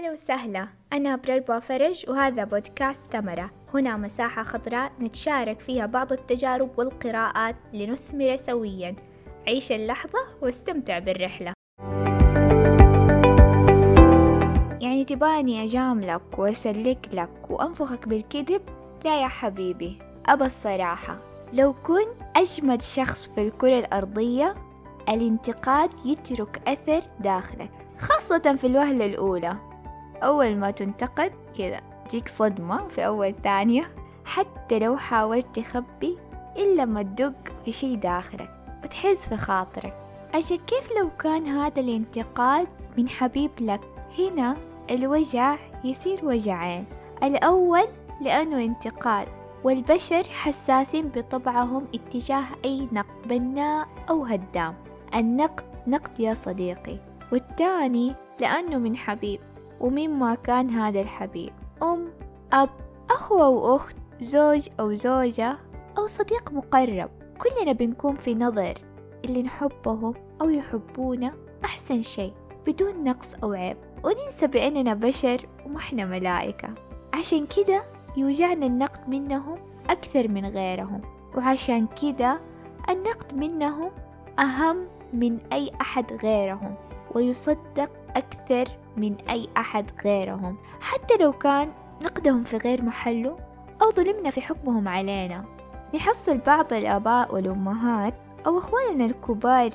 هلا وسهلا. أنا برلبا فرج وهذا بودكاست ثمرة. هنا مساحة خضراء نتشارك فيها بعض التجارب والقراءات لنثمر سويا. عيش اللحظة واستمتع بالرحلة. يعني تباني أجاملك وأسلك لك وأنفخك بالكذب؟ لا يا حبيبي. أبى الصراحة. لو كنت أجمد شخص في الكرة الأرضية الانتقاد يترك أثر داخلك خاصة في الوهلة الأولى. أول ما تنتقد كذا تجيك صدمة في أول ثانية. حتى لو حاولت تخبي إلا ما تدق في شي داخلك وتحس في خاطرك. عشان كيف لو كان هذا الانتقاد من حبيب لك؟ هنا الوجع يصير وجعين. الأول لأنه انتقاد والبشر حساسين بطبعهم اتجاه أي نقد بناء أو هدام. النقد نقد يا صديقي والثاني لأنه من حبيب. ومين ما كان هذا الحبيب. أم أب أخوة وأخت زوج أو زوجة أو صديق مقرب. كلنا بنكون في نظر اللي نحبهم أو يحبونا أحسن شيء بدون نقص أو عيب. وننسى بأننا بشر وما إحنا ملائكة. عشان كده يوجعنا النقد منهم أكثر من غيرهم. وعشان كده النقد منهم أهم من أي أحد غيرهم. ويصدق أكثر من أي أحد غيرهم حتى لو كان نقدهم في غير محله أو ظلمنا في حكمهم علينا. نحصل بعض الآباء والأمهات أو أخواننا الكبار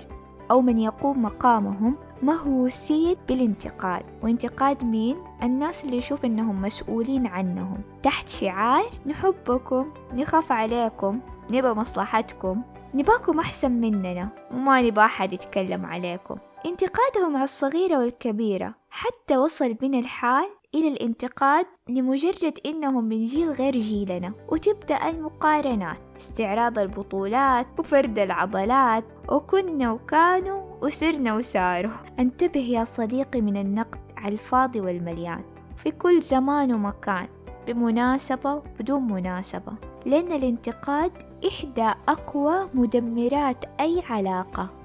أو من يقوم مقامهم مهووسين بالانتقاد. وانتقاد مين؟ الناس اللي يشوف إنهم مسؤولين عنهم. تحت شعار نحبكم نخاف عليكم نبى مصلحتكم نباكم أحسن مننا وما نبى أحد يتكلم عليكم. انتقادهم على الصغيرة والكبيرة حتى وصل بنا الحال إلى الانتقاد لمجرد إنهم من جيل غير جيلنا. وتبدأ المقارنات استعراض البطولات وفرد العضلات. وكنا وكانوا وسرنا وساروا انتبه يا صديقي من النقد على الفاضي والمليان. في كل زمان ومكان بمناسبة وبدون مناسبة. لأن الانتقاد إحدى أقوى مدمرات أي علاقة.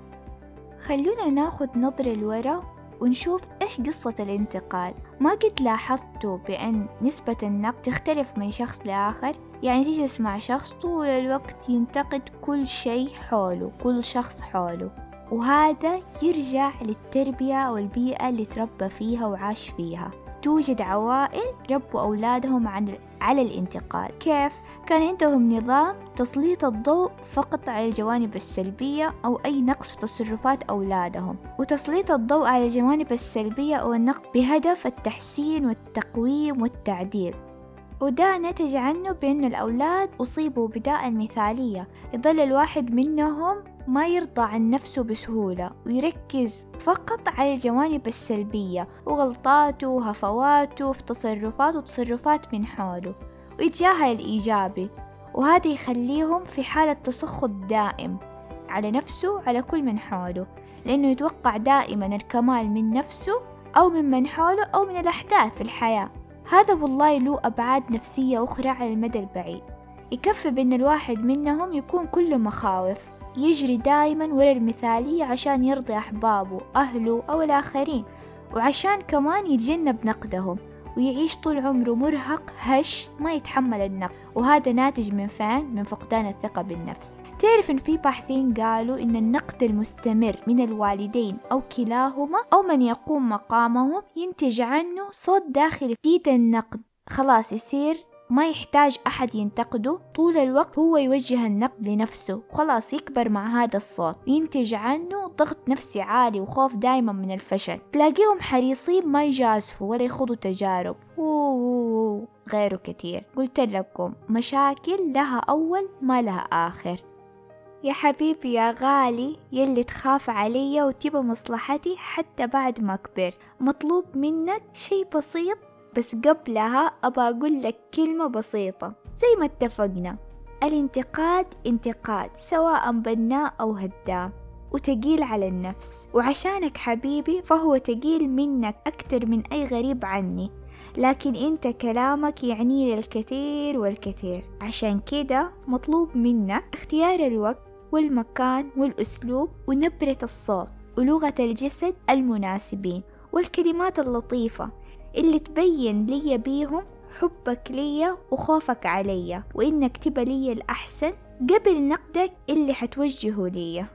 خلونا ناخد نظرة لورا ونشوف إيش قصة الانتقاد ما قد لاحظتوا بأن نسبة النقد تختلف من شخص لآخر؟ يعني تجلس مع شخص طول الوقت ينتقد كل شيء حوله كل شخص حوله. وهذا يرجع للتربية والبيئة اللي تربى فيها وعاش فيها. توجد عوائل ربوا أولادهم عن على الانتقاد كيف؟ كان عندهم نظام تسليط الضوء فقط على الجوانب السلبية أو أي نقص في تصرفات أولادهم. وتسليط الضوء على الجوانب السلبية أو النقد بهدف التحسين والتقويم والتعديل. وده نتج عنه بأن الأولاد أصيبوا بداء المثالية. يظل الواحد منهم ما يرضى عن نفسه بسهولة ويركز فقط على الجوانب السلبية وغلطاته وهفواته في تصرفات وتصرفات من حوله. ويتجاهل الإيجابي وهذا يخليهم في حالة تسخط دائم على نفسه على كل من حوله لأنه يتوقع دائما الكمال من نفسه أو من من حوله أو من الأحداث في الحياة. هذا والله له أبعاد نفسية أخرى على المدى البعيد. يكفي بأن الواحد منهم يكون كله مخاوف يجري دايما ورا المثالية عشان يرضي أحبابه أهله أو الآخرين وعشان كمان يتجنب نقدهم. ويعيش طول عمره مرهق هش ما يتحمل النقد وهذا ناتج من فين؟ من فقدان الثقة بالنفس تعرف إن في باحثين قالوا إن النقد المستمر من الوالدين أو كلاهما أو من يقوم مقامهم ينتج عنه صوت داخلي جديد النقد خلاص يصير ما يحتاج أحد ينتقده طول الوقت هو يوجه النقد لنفسه. وخلاص يكبر مع هذا الصوت. ينتج عنه ضغط نفسي عالي وخوف دايما من الفشل. تلاقيهم حريصين ما يجازفوا ولا يخوضوا تجارب. غيره كتير قلت لكم مشاكل لها أول ما لها آخر. يا حبيبي يا غالي يلي تخاف علي وتبى مصلحتي حتى بعد ما كبرت. مطلوب منك شي بسيط؟ بس قبلها أبى أقول لك كلمة بسيطة زي ما اتفقنا. الانتقاد انتقاد سواء بناء أو هدام وتقيل على النفس. وعشانك حبيبي فهو تقيل منك أكتر من أي غريب عني. لكن أنت كلامك يعني الكثير والكثير. عشان كده مطلوب منك اختيار الوقت والمكان والأسلوب ونبرة الصوت ولغة الجسد المناسبين والكلمات اللطيفة. اللي تبين لي بيهم حبك ليا وخوفك عليا وإنك تبى لي الأحسن قبل نقدك اللي حتوجهه ليا.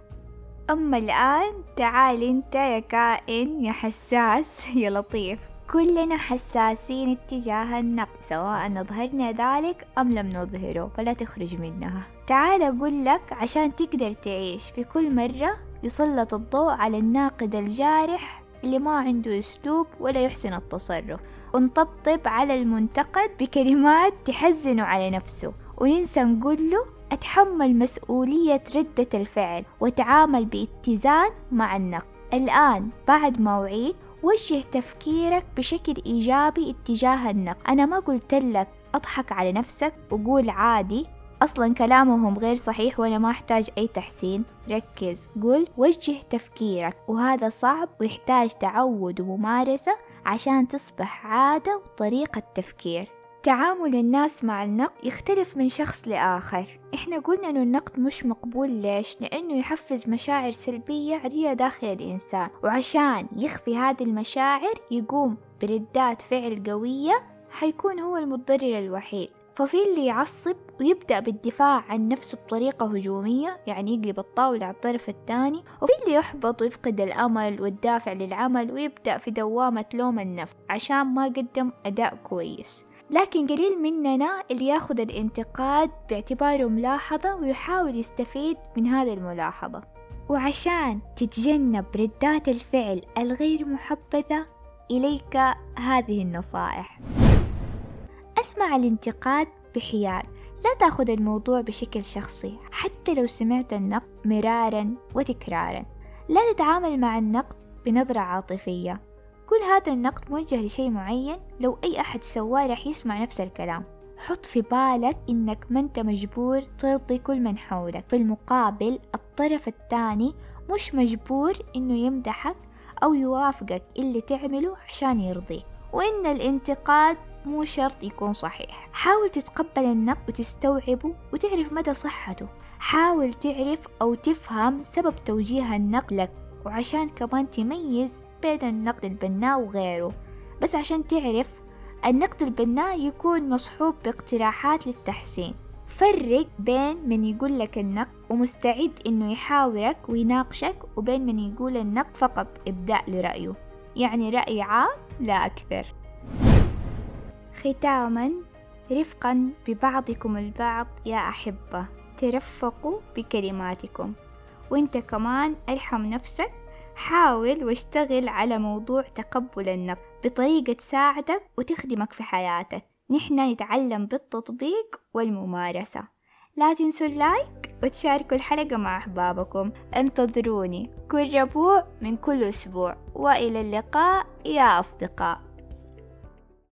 أما الآن تعال أنت يا كائن يا حساس يا لطيف. كلنا حساسين اتجاه النقد سواء أظهرنا ذلك أم لم نظهره فلا تخرج منها. تعال أقول لك عشان تقدر تعيش في كل مرة يسلط الضوء على الناقد الجارح اللي ما عنده أسلوب ولا يحسن التصرف. ونطبطب على المنتقد بكلمات تحزنه على نفسه وننسى نقول له أتحمل مسؤولية ردة الفعل وتعامل باتزان مع النقد. الآن بعد موعد وجه تفكيرك بشكل إيجابي اتجاه النقد. أنا ما قلت لك أضحك على نفسك وقول عادي أصلا كلامهم غير صحيح وأنا ما أحتاج أي تحسين. ركز. قل. وجه تفكيرك. وهذا صعب ويحتاج تعود وممارسة عشان تصبح عادة وطريقة تفكير. تعامل الناس مع النقد يختلف من شخص لآخر. إحنا قلنا إنه النقد مش مقبول. ليش؟ لأنه يحفز مشاعر سلبية عادية داخل الإنسان. وعشان يخفي هذه المشاعر يقوم بردات فعل قوية حيكون هو المتضرر الوحيد. ففي اللي يعصب ويبدأ بالدفاع عن نفسه بطريقة هجومية يعني يقلب الطاولة على الطرف الثاني وفي اللي يحبط ويفقد الأمل والدافع للعمل ويبدأ في دوامة لوم النفس عشان ما قدم أداء كويس. لكن قليل مننا اللي ياخذ الانتقاد باعتباره ملاحظة ويحاول يستفيد من هذه الملاحظة. وعشان تتجنب ردات الفعل الغير محبذة إليك هذه النصائح. اسمع الانتقاد بحيال لا تأخذ الموضوع بشكل شخصي حتى لو سمعت النقد مرارا وتكرارا. لا تتعامل مع النقد بنظرة عاطفية. كل هذا النقد موجه لشيء معين لو أي أحد سواه رح يسمع نفس الكلام. حط في بالك إنك ما أنت مجبور ترضي كل من حولك. في المقابل الطرف الثاني مش مجبور إنه يمدحك أو يوافقك اللي تعمله عشان يرضيك. وإن الانتقاد مو شرط يكون صحيح. حاول تتقبل النقد وتستوعبه وتعرف مدى صحته. حاول تعرف أو تفهم سبب توجيه النقد لك وعشان كمان تميز بين النقد البناء وغيره. بس عشان تعرف النقد البناء يكون مصحوب باقتراحات للتحسين. فرق بين من يقول لك النقد ومستعد إنه يحاورك ويناقشك وبين من يقول النقد فقط إبداء لرأيه. يعني رأي عام لا أكثر. ختاما رفقا ببعضكم البعض يا أحبة. ترفقوا بكلماتكم. وانت كمان ارحم نفسك. حاول واشتغل على موضوع تقبل النقد بطريقة تساعدك وتخدمك في حياتك. نحن نتعلم بالتطبيق والممارسة. لا تنسوا اللايك وتشاركوا الحلقة مع أحبابكم. انتظروني كل ربوع من كل أسبوع. وإلى اللقاء يا أصدقاء.